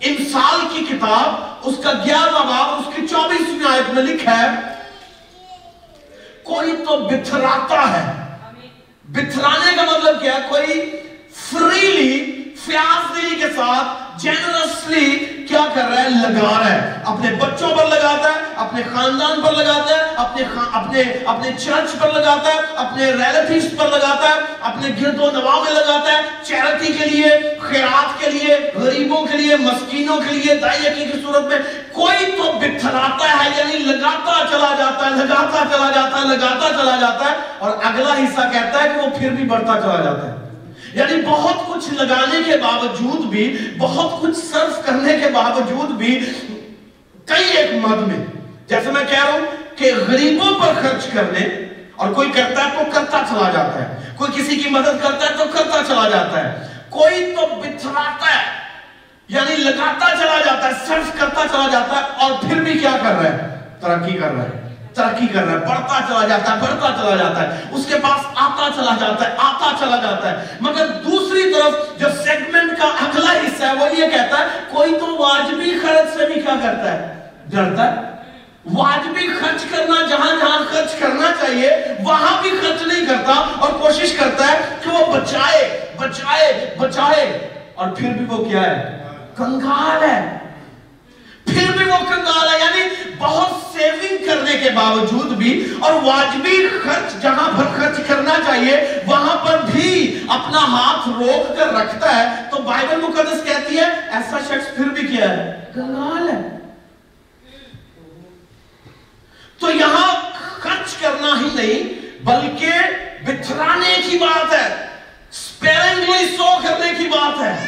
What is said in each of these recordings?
امثال کی کتاب اس کا گیارہ باب اس کی چوبیسویں آیت میں لکھا ہے، کوئی تو بتھراتا ہے۔ بتھرانے کا مطلب کیا ہے؟ کوئی فریلی، فیاض دلی کے ساتھ، جنرسلی کیا کر رہا ہے؟ لگا رہا ہے۔ اپنے بچوں پر لگاتا ہے اپنے خاندان پر لگاتا ہے، اپنے اپنے اپنے چرچ پر لگاتا ہے، اپنے ریلیٹیوز پر لگاتا ہے، اپنے گرد و نواح میں لگاتا ہے چیریٹی کے لیے، خیرات کے لیے، غریبوں کے لیے، مسکینوں کے لیے دائی کی صورت میں کوئی تو بتھراتا ہے یعنی لگاتا چلا جاتا ہے، لگاتا چلا جاتا ہے، لگاتا چلا جاتا ہے اور اگلا حصہ کہتا ہے کہ وہ پھر بھی بڑھتا چلا جاتا ہے۔ یعنی بہت کچھ لگانے کے باوجود بھی، بہت کچھ صرف کرنے کے باوجود بھی، کئی ایک مد میں جیسے میں کہہ رہا ہوں کہ غریبوں پر خرچ کرنے اور کوئی کرتا ہے تو کرتا چلا جاتا ہے۔ کوئی کسی کی مدد کرتا ہے تو کرتا چلا جاتا ہے۔ کوئی تو بتھراتا ہے یعنی لگاتا چلا جاتا ہے، صرف کرتا چلا جاتا ہے اور پھر بھی کیا کر رہا ہے؟ ترقی کر رہا ہے۔ ترقی کر رہا ہے۔ بڑھتا چلا جاتا ہے، بڑھتا چلا جاتا ہے۔ اس کے پاس آتا چلا جاتا ہے، آتا چلا جاتا ہے۔ مگر دوسری طرف جو سیگمنٹ کا اگلا حصہ ہے، وہ یہ کہتا ہے، کوئی تو واجبی خرچ سے بھی کیا کرتا ہے؟ ڈرتا ہے۔ واجبی خرچ کرنا، جہاں جہاں خرچ کرنا چاہیے، وہاں بھی خرچ نہیں کرتا اور کوشش کرتا ہے کہ وہ بچائے بچائے بچائے۔ اور پھر بھی وہ کیا ہے؟ کنگال ہے۔ پھر بھی وہ کنگال ہے یعنی بہت سیونگ کرنے کے باوجود بھی اور واجبی خرچ، جہاں پر خرچ کرنا چاہیے، وہاں پر بھی اپنا ہاتھ روک کر رکھتا ہے۔ تو بائبل مقدس کہتی ہے، ایسا شخص پھر بھی کیا ہے؟ کنگال ہے۔ تو یہاں خرچ کرنا ہی نہیں، بلکہ بتھرانے کی بات ہے سپیرنگلی سو کرنے کی بات ہے۔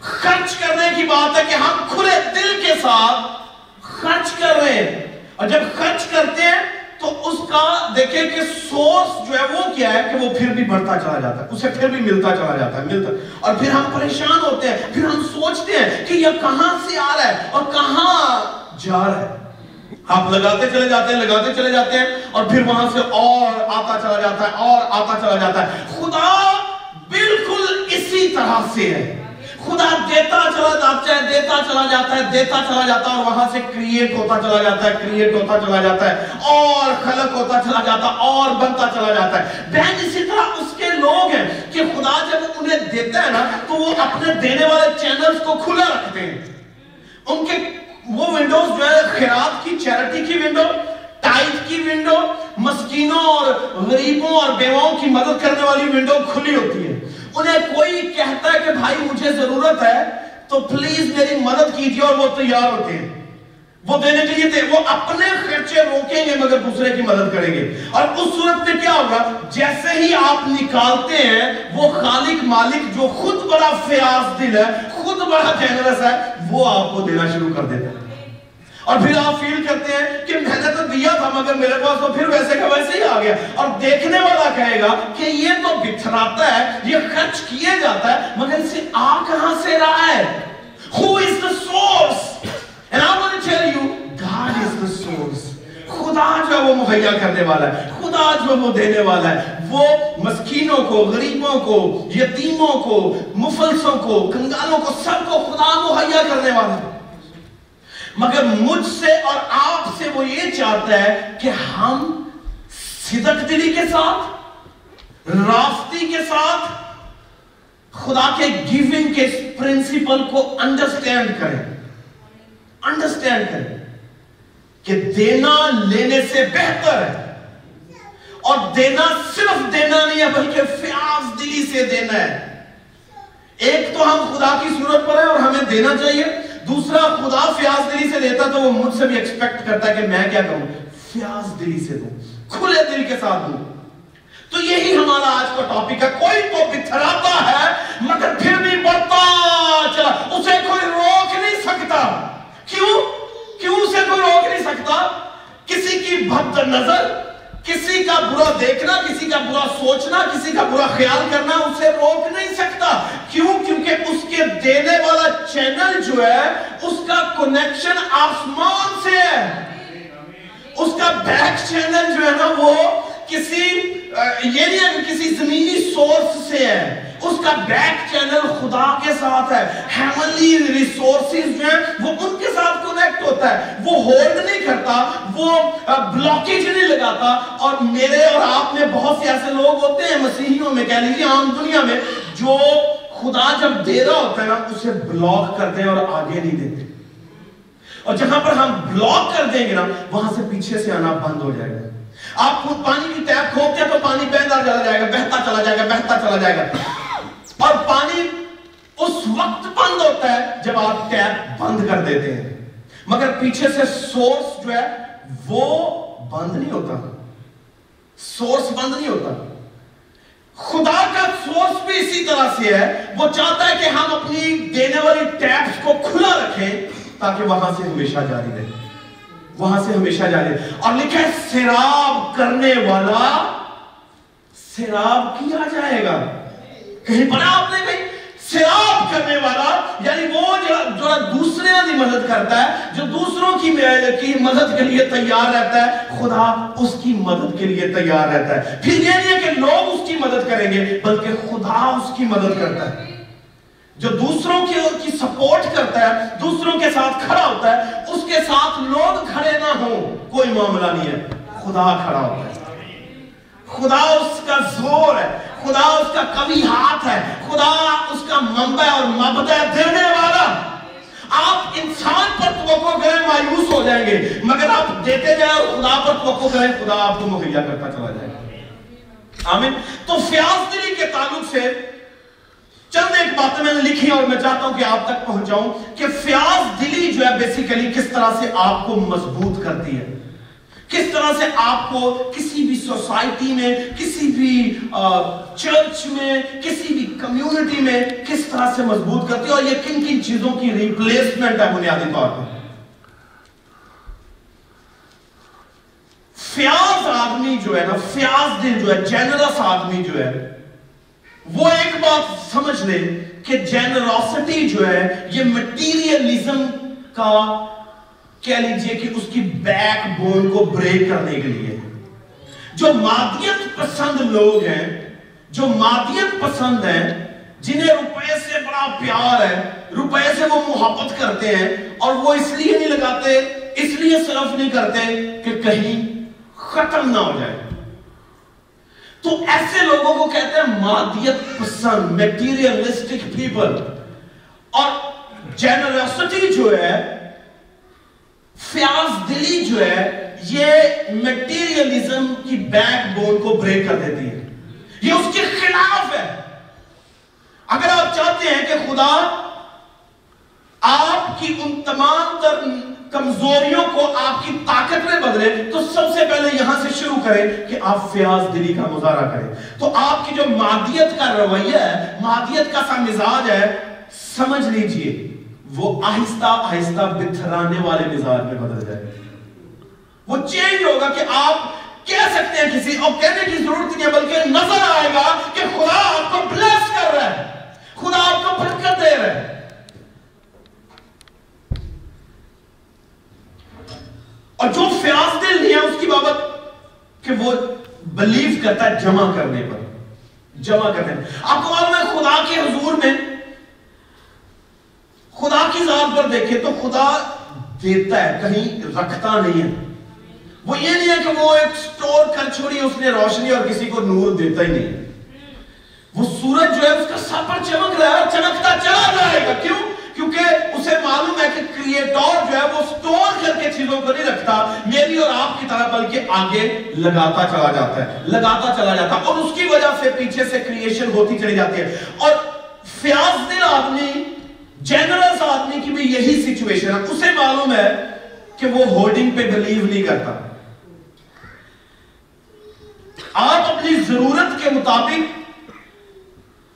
خرچ کرنے کی بات ہے کہ ہم کھلے دل کے ساتھ خرچ کر رہے ہیں۔ اور جب خرچ کرتے ہیں تو اس کا دیکھیں کہ سورس جو ہے وہ کیا ہے کہ وہ پھر بھی بڑھتا چلا جاتا ہے، اسے پھر بھی ملتا چلا جاتا ہے، ملتا۔ اور پھر ہم پریشان ہوتے ہیں، پھر ہم سوچتے ہیں کہ یہ کہاں سے آ رہا ہے اور کہاں جا رہا ہے۔ آپ لگاتے چلے جاتے ہیں، لگاتے چلے جاتے ہیں، اور پھر وہاں سے اور آتا چلا جاتا ہے، اور آتا چلا جاتا ہے۔ خدا بالکل اسی طرح سے ہے۔ خدا دیتا چلا جاتا ہے، دیتا چلا جاتا ہے، دیتا چلا جاتا ہے، اور وہاں سے کریٹ ہوتا چلا جاتا ہے کریٹ ہوتا چلا جاتا ہے، اور خلق ہوتا چلا جاتا ہے اور بنتا چلا جاتا ہے۔ بہن، اسی طرح اس کے لوگ ہیں کہ خدا جب انہیں دیتا ہے نا، تو وہ اپنے دینے والے چینلز کو کھلا رکھتے ہیں۔ ان کے وہ ونڈوز جو ہے خیرات کی چیریٹی کی ونڈو ٹائٹ کی ونڈو مسکینوں اور غریبوں اور بیواؤں کی مدد کرنے والی ونڈو کھلی ہوتی ہے۔ انہیں کوئی کہتا ہے کہ بھائی مجھے ضرورت ہے، تو پلیز میری مدد کیجیے اور وہ تیار ہوتے ہیں۔ وہ دینے کے لیے تھے، وہ اپنے خرچے روکیں گے مگر دوسرے کی مدد کریں گے۔ اور اس صورت میں کیا ہوگا؟ جیسے ہی آپ نکالتے ہیں، وہ خالق مالک جو خود بڑا فیاض دل ہے، خود بڑا جنرس ہے وہ آپ کو دینا شروع کر دیتا ہے اور پھر آپ فیل کرتے ہیں کہ میں نے تو دیا تھا مگر میرے پاس تو پھر ویسے کا ویسے ہی آ گیا اور دیکھنے والا کہے گا کہ یہ تو بتھراتا ہے یہ خرچ کیے جاتا ہے مگر اسے آ کہاں سے رہا ہے Who is the source? And I'm going to tell you, God is the source. خدا جو ہے وہ مہیا کرنے والا ہے، خدا جو ہے وہ دینے والا ہے۔ وہ مسکینوں کو، غریبوں کو، یتیموں کو، مفلسوں کو، کنگالوں کو، سب کو خدا مہیا کرنے والا ہے۔ مگر مجھ سے اور آپ سے وہ یہ چاہتا ہے کہ ہم صدق دلی کے ساتھ، راستی کے ساتھ خدا کے گیونگ کے پرنسپل کو انڈرسٹینڈ کریں۔ انڈرسٹینڈ کریں۔ کہ دینا لینے سے بہتر ہے۔ اور دینا صرف دینا نہیں ہے، بلکہ فیاض دلی سے دینا ہے۔ ایک تو ہم خدا کی صورت پر ہیں اور ہمیں دینا چاہیے۔ دوسرا، خدا فیاض دلی سے دیتا تو وہ مجھ سے بھی ایکسپیکٹ کرتا ہے کہ میں کیا کروں۔ فیاض دلی سے دوں، کھلے دل کے ساتھ دوں۔ تو یہی ہمارا آج کا ٹاپک ہے۔ کوئی تو بتھراتا ہے، مگر پھر بھی بڑھتا چلا۔ اسے کوئی روک نہیں سکتا۔ کیوں؟ کیوں اسے کوئی روک نہیں سکتا؟ کسی کی بد نظر، کسی کا برا دیکھنا، کسی کا برا سوچنا، کسی کا برا خیال کرنا اسے روک نہیں سکتا۔ کیوں؟ کیونکہ اس کے دینے والا چینل جو ہے، اس کا کنیکشن آسمان سے ہے۔ اس کا بیک چینل جو ہے نا، وہ کسی یہ نہیں ہے کسی زمینی سورس سے ہے۔ اس کا بیک چینل خدا کے ساتھ ہے۔ ہیملی ریسورسز جو ہیں، وہ ان کے ساتھ کنیکٹ ہوتا ہے۔ وہ ہولڈ نہیں کرتا، وہ بلوکیج نہیں لگاتا۔ اور میرے اور آپ میں بہت سے ایسے لوگ ہوتے ہیں، مسیحیوں میں، کہہ لیجیے عام دنیا میں، جو خدا جب دے رہا ہوتا ہے نا، اسے بلاک کرتے ہیں اور آگے نہیں دیتے۔ اور جہاں پر ہم بلاک کر دیں گے نا، وہاں سے پیچھے سے آنا بند ہو جائے گا۔ آپ خود پانی کی ٹیپ کھولتے ہیں تو پانی بہتا چلا جائے گا، بہتا چلا جائے گا، بہتا چلا جائے گا۔ اور پانی اس وقت بند ہوتا ہے جب آپ ٹیپ بند کر دیتے ہیں۔ مگر پیچھے سے سورس جو ہے وہ بند نہیں ہوتا۔ سورس بند نہیں ہوتا۔ خدا کا سورس بھی اسی طرح سے ہے۔ وہ چاہتا ہے کہ ہم اپنی دینے والی ٹیپس کو کھلا رکھیں تاکہ وہاں سے ہمیشہ جاری رہے۔ وہاں سے ہمیشہ جاری رہے۔ اور لکھا ہے سراب کرنے والا سراب کیا جائے گا؟ کہیں پڑھا آپ نے کہیں کرنے والا یعنی وہ جو جو دوسرے کی مدد کرتا ہے، جو دوسروں کی مدد کے لیے تیار رہتا ہے، خدا اس کی مدد کے لیے تیار رہتا ہے۔ پھر یہ نہیں ہے کہ لوگ اس کی مدد کریں گے، بلکہ خدا اس کی مدد کرتا ہے۔ جو دوسروں کی کی سپورٹ کرتا ہے، دوسروں کے ساتھ کھڑا ہوتا ہے، اس کے ساتھ لوگ کھڑے نہ ہوں، کوئی معاملہ نہیں ہے۔ خدا کھڑا ہوتا ہے۔ خدا اس کا زور ہے۔ خدا کا کبھی ہاتھ ہے۔ خدا اس کا منبع اور مبدع دینے والا۔ آپ انسان پر توقع کریں مایوس ہو جائیں گے۔ مگر آپ دیتے جائیں اور خدا پر توقع کریں، خدا آپ کو مہیا کرتا چلا جائے گا۔ آمین۔ تو فیاض دلی کے تعلق سے چند ایک باتیں میں نے لکھی اور میں چاہتا ہوں کہ آپ تک پہنچاؤں کہ فیاض دلی جو ہے بیسیکلی کس طرح سے آپ کو مضبوط کرتی ہے۔ کس طرح سے آپ کو کسی سوسائٹی میں، کسی بھی چرچ میں، کسی بھی کمیونٹی میں کس طرح سے مضبوط کرتی ہے اور یہ کن کن چیزوں کی ریپلیسمنٹ ہے بنیادی طور پر؟ فیاض آدمی جو ہے نا، فیاض دل جو ہے جینرس آدمی جو ہے، وہ ایک بات سمجھ لے کہ جینروسٹی جو ہے، یہ مٹیریلزم کا کہہ لیجیے کہ اس کی بیک بون کو بریک کرنے کے لیے جو مادیت پسند لوگ ہیں، جو مادیت پسند ہیں، جنہیں روپے سے بڑا پیار ہے، روپے سے وہ محبت کرتے ہیں اور وہ اس لیے نہیں لگاتے، اس لیے صرف نہیں کرتے کہ کہیں ختم نہ ہو جائے۔ تو ایسے لوگوں کو کہتے ہیں مادیت پسند میٹیریلسٹک پیپل اور جنرسٹی جو ہے، فیاض دلی جو ہے یہ میٹیریلزم کی بیک بون کو بریک کر دیتی ہے۔ یہ اس کے خلاف ہے۔ اگر آپ چاہتے ہیں کہ خدا آپ کی ان تمام تر کمزوریوں کو آپ کی طاقت میں بدلے، تو سب سے پہلے یہاں سے شروع کریں کہ آپ فیاض دلی کا مظاہرہ کریں۔ تو آپ کی جو مادیت کا رویہ ہے، مادیت کا سا مزاج ہے، سمجھ لیجیے، وہ آہستہ آہستہ بتھرانے والے مزاج میں بدل جائے۔ وہ چینج ہوگا کہ آپ کہہ سکتے ہیں کسی اور کہنے کی ضرورت نہیں ہے، بلکہ نظر آئے گا کہ خدا آپ کو بلیس کر رہا ہے۔ خدا آپ کو برکت دے رہا ہے۔ اور جو فیاض دل نہیں ہے اس کی بابت کہ وہ بلیو کرتا ہے جمع کرنے پر۔ جمع کرنے پر آپ کو معلوم ہے، خدا کے حضور میں خدا کی ذات پر دیکھیں تو خدا دیتا ہے، کہیں رکھتا نہیں ہے۔ وہ یہ نہیں ہے کہ وہ ایک سٹور کر چھوڑی، اس نے روشنی اور کسی کو نور دیتا ہی نہیں۔ وہ سورج جو ہے، اس کا سر پر چمک رہا ہے اور چمکتا چلا جائے گا۔ کیوں؟ کیونکہ اسے معلوم ہے کہ کریٹور جو ہے، وہ سٹور کر کے چیزوں کو نہیں رکھتا۔ میری اور آپ کی طرح، بلکہ آگے لگاتا چلا جاتا ہے۔ لگاتا چلا جاتا ہے۔ اور اس کی وجہ سے پیچھے سے کریشن ہوتی چلی جاتی ہے۔ اور فیاض دل آدمی جنرلس آدمی کی بھی یہی سچویشن ہے۔ اسے معلوم ہے کہ وہ ہولڈنگ پہ بلیو نہیں کرتا۔ آپ اپنی ضرورت کے مطابق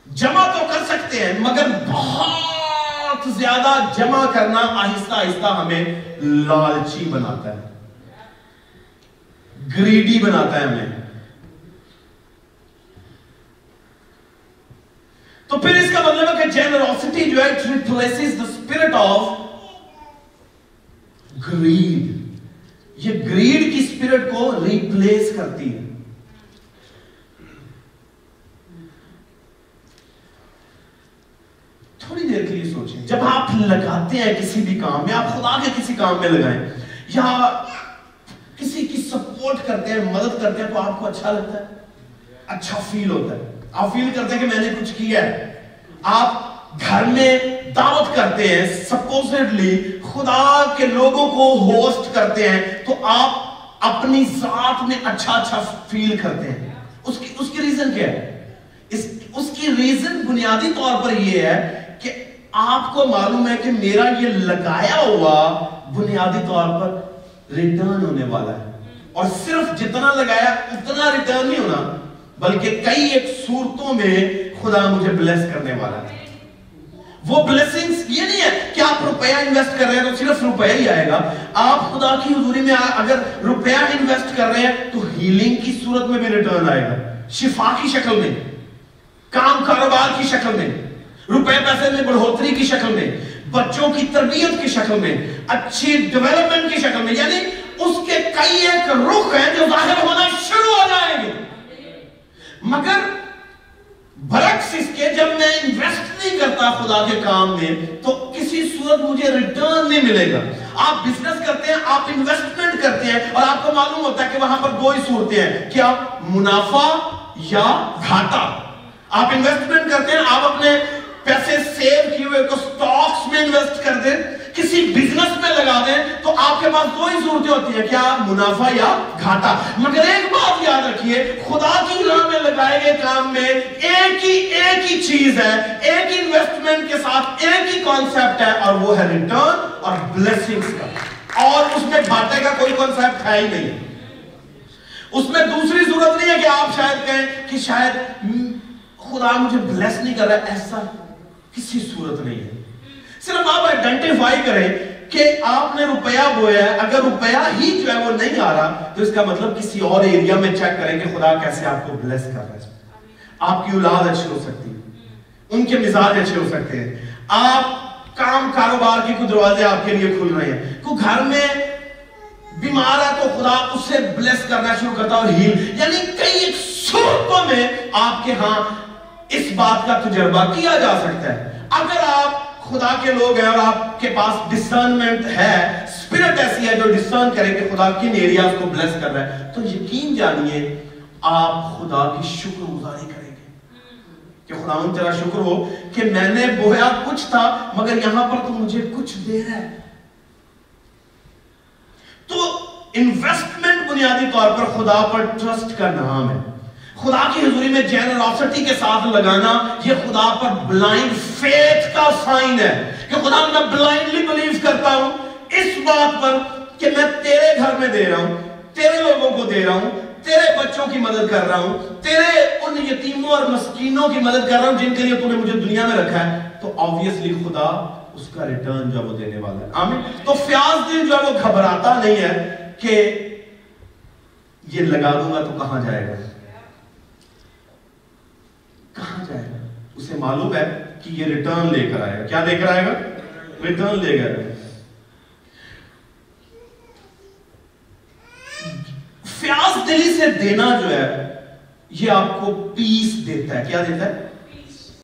جمع تو کر سکتے ہیں، مگر بہت زیادہ جمع کرنا آہستہ آہستہ ہمیں لالچی بناتا ہے۔ گریڈی بناتا ہے ہمیں۔ تو پھر اس کا مطلب ہے کہ جنروسٹی جو ہے replaces the spirit of greed یہ گریڈ کی اسپرٹ کو ریپلیس کرتی ہے تھوڑی دیر کے لیے سوچیں لگاتے ہیں کسی بھی کام میں آپ خدا کے کسی کام میں لگائیں۔ یا کسی کی سپورٹ کرتے ہیں مدد کرتے ہیں تو آپ کو اچھا لگتا ہے۔ اچھا فیل ہوتا ہے۔ آپ فیل کرتے ہیں کہ میں نے کچھ کیا ہے۔ آپ گھر میں دعوت کرتے ہیں سپوزٹلی خدا کے لوگوں کو ہوسٹ کرتے ہیں تو آپ اپنی ذات میں اچھا اچھا فیل کرتے ہیں۔ اس کی اس کی ریزن کیا ہے؟ اس, اس کی ریزن بنیادی طور پر یہ ہے آپ کو معلوم ہے کہ میرا یہ لگایا ہوا بنیادی طور پر ریٹرن ہونے والا ہے۔ اور صرف جتنا لگایا، اتنا ریٹرن نہیں ہونا، بلکہ کئی ایک صورتوں میں خدا مجھے بلیس کرنے والا ہے۔ وہ بلیسنگز یہ نہیں ہے کہ آپ روپیہ انویسٹ کر رہے ہیں تو صرف روپیہ ہی آئے گا۔ آپ خدا کی حضوری میں اگر روپیہ انویسٹ کر رہے ہیں تو ہیلنگ کی صورت میں بھی ریٹرن آئے گا۔ شفا کی شکل میں، کام کاروبار کی شکل میں۔ روپے پیسے میں بڑھوتری کی شکل میں، بچوں کی تربیت کی شکل میں، اچھی ڈیولپمنٹ کی شکل میں یعنی اس کے کئی ایک رخ ہیں جو ظاہر ہونا شروع ہو جائیں گے۔ مگر برعکس اس کے جب میں انویسٹ نہیں کرتا خدا کے کام میں، تو کسی صورت مجھے ریٹرن نہیں ملے گا۔ آپ بزنس کرتے ہیں، آپ انویسٹمنٹ کرتے ہیں اور آپ کو معلوم ہوتا ہے کہ وہاں پر دو ہی صورتیں ہیں۔ کیا منافع یا گھاٹا؟ آپ انویسٹمنٹ کرتے ہیں، آپ اپنے پیسے سیو کیے ہوئے کو سٹاکس میں انویسٹ کر دیں، کسی بزنس میں لگا دیں، تو آپ کے پاس دو ہی صورتیں ہوتی ہیں، کیا منافع یا گھاٹا؟ مگر ایک بات یاد رکھیے، خدا کی راہ میں لگائے گئے کام میں ایک ہی ایک ہی چیز ہے، ایک ہی انویسٹمنٹ کے ساتھ ایک ہی کانسیپٹ ہے، اور وہ ہے ریٹرن اور بلیسنگز کا۔ اور اس میں گھاٹے کا کوئی کانسیپٹ ہے ہی نہیں۔ اس میں دوسری ضرورت نہیں ہے کہ آپ شاید کہیں کہ شاید خدا مجھے بلیس نہیں کر رہا، ایسا کسی صورت نہیں ہے۔ صرف آپ آئیڈنٹیفائی کریں کہ آپ نے روپیہ بویا ہے، اگر روپیہ ہی جو ہے وہ نہیں آ رہا، تو اس کا مطلب کسی اور ایریا میں چیک کریں کہ خدا کیسے آپ کو بلیس کر رہا ہے۔ آپ کی اولاد اچھی ہو سکتی ہے، ان کے مزاج اچھے ہو سکتے ہیں۔ آپ کام کاروبار کی کوئی دروازے آپ کے لیے کھل رہے ہیں۔ کوئی گھر میں بیمار ہے تو خدا اسے بلیس کرنا شروع کرتا اور ہیل یعنی کئی ایک صورتوں میں آپ کے ہاں اس بات کا تجربہ کیا جا سکتا ہے۔ اگر آپ خدا کے لوگ ہیں اور آپ کے پاس ڈسرنمنٹ ہے اسپرٹ ایسی ہے جو ڈسرن کرے کہ خدا کن ایریاز کو بلیس کر رہا ہے، تو یقین جانیے، آپ خدا کی شکر گزاری کریں گے۔ کہ خدا ان تیرا شکر ہو کہ میں نے بویا کچھ تھا، مگر یہاں پر تو مجھے کچھ دے رہا ہے۔ تو انویسٹمنٹ بنیادی طور پر خدا پر ٹرسٹ کا نام ہے۔ خدا کی حضوری میں جنراسٹی کے ساتھ لگانا یہ خدا پر بلائنڈ فیتھ کا سائن ہے کہ خدا میں بلائنڈلی بلیو کرتا ہوں، اس بات پر کہ میں تیرے گھر میں دے رہا ہوں، تیرے لوگوں کو دے رہا ہوں، تیرے بچوں کی مدد کر رہا ہوں، تیرے ان یتیموں اور مسکینوں کی مدد کر رہا ہوں جن کے لیے تو نے مجھے دنیا میں رکھا ہے۔ تو آبویسلی خدا اس کا ریٹرن جو وہ دینے والا ہے۔ آمین۔ تو فیاض دل جو ہے وہ گھبراتا نہیں ہے کہ یہ لگا دوں گا تو کہاں جائے گا کہاں جائے سے معلوم ہے کہ یہ ریٹرن لے کر آئے گا۔ کیا لے کر آئے گا؟ ریٹرن لے کر فیاض دلی سے دینا جو ہے، یہ آپ کو پیس دیتا ہے۔ کیا دیتا ہے؟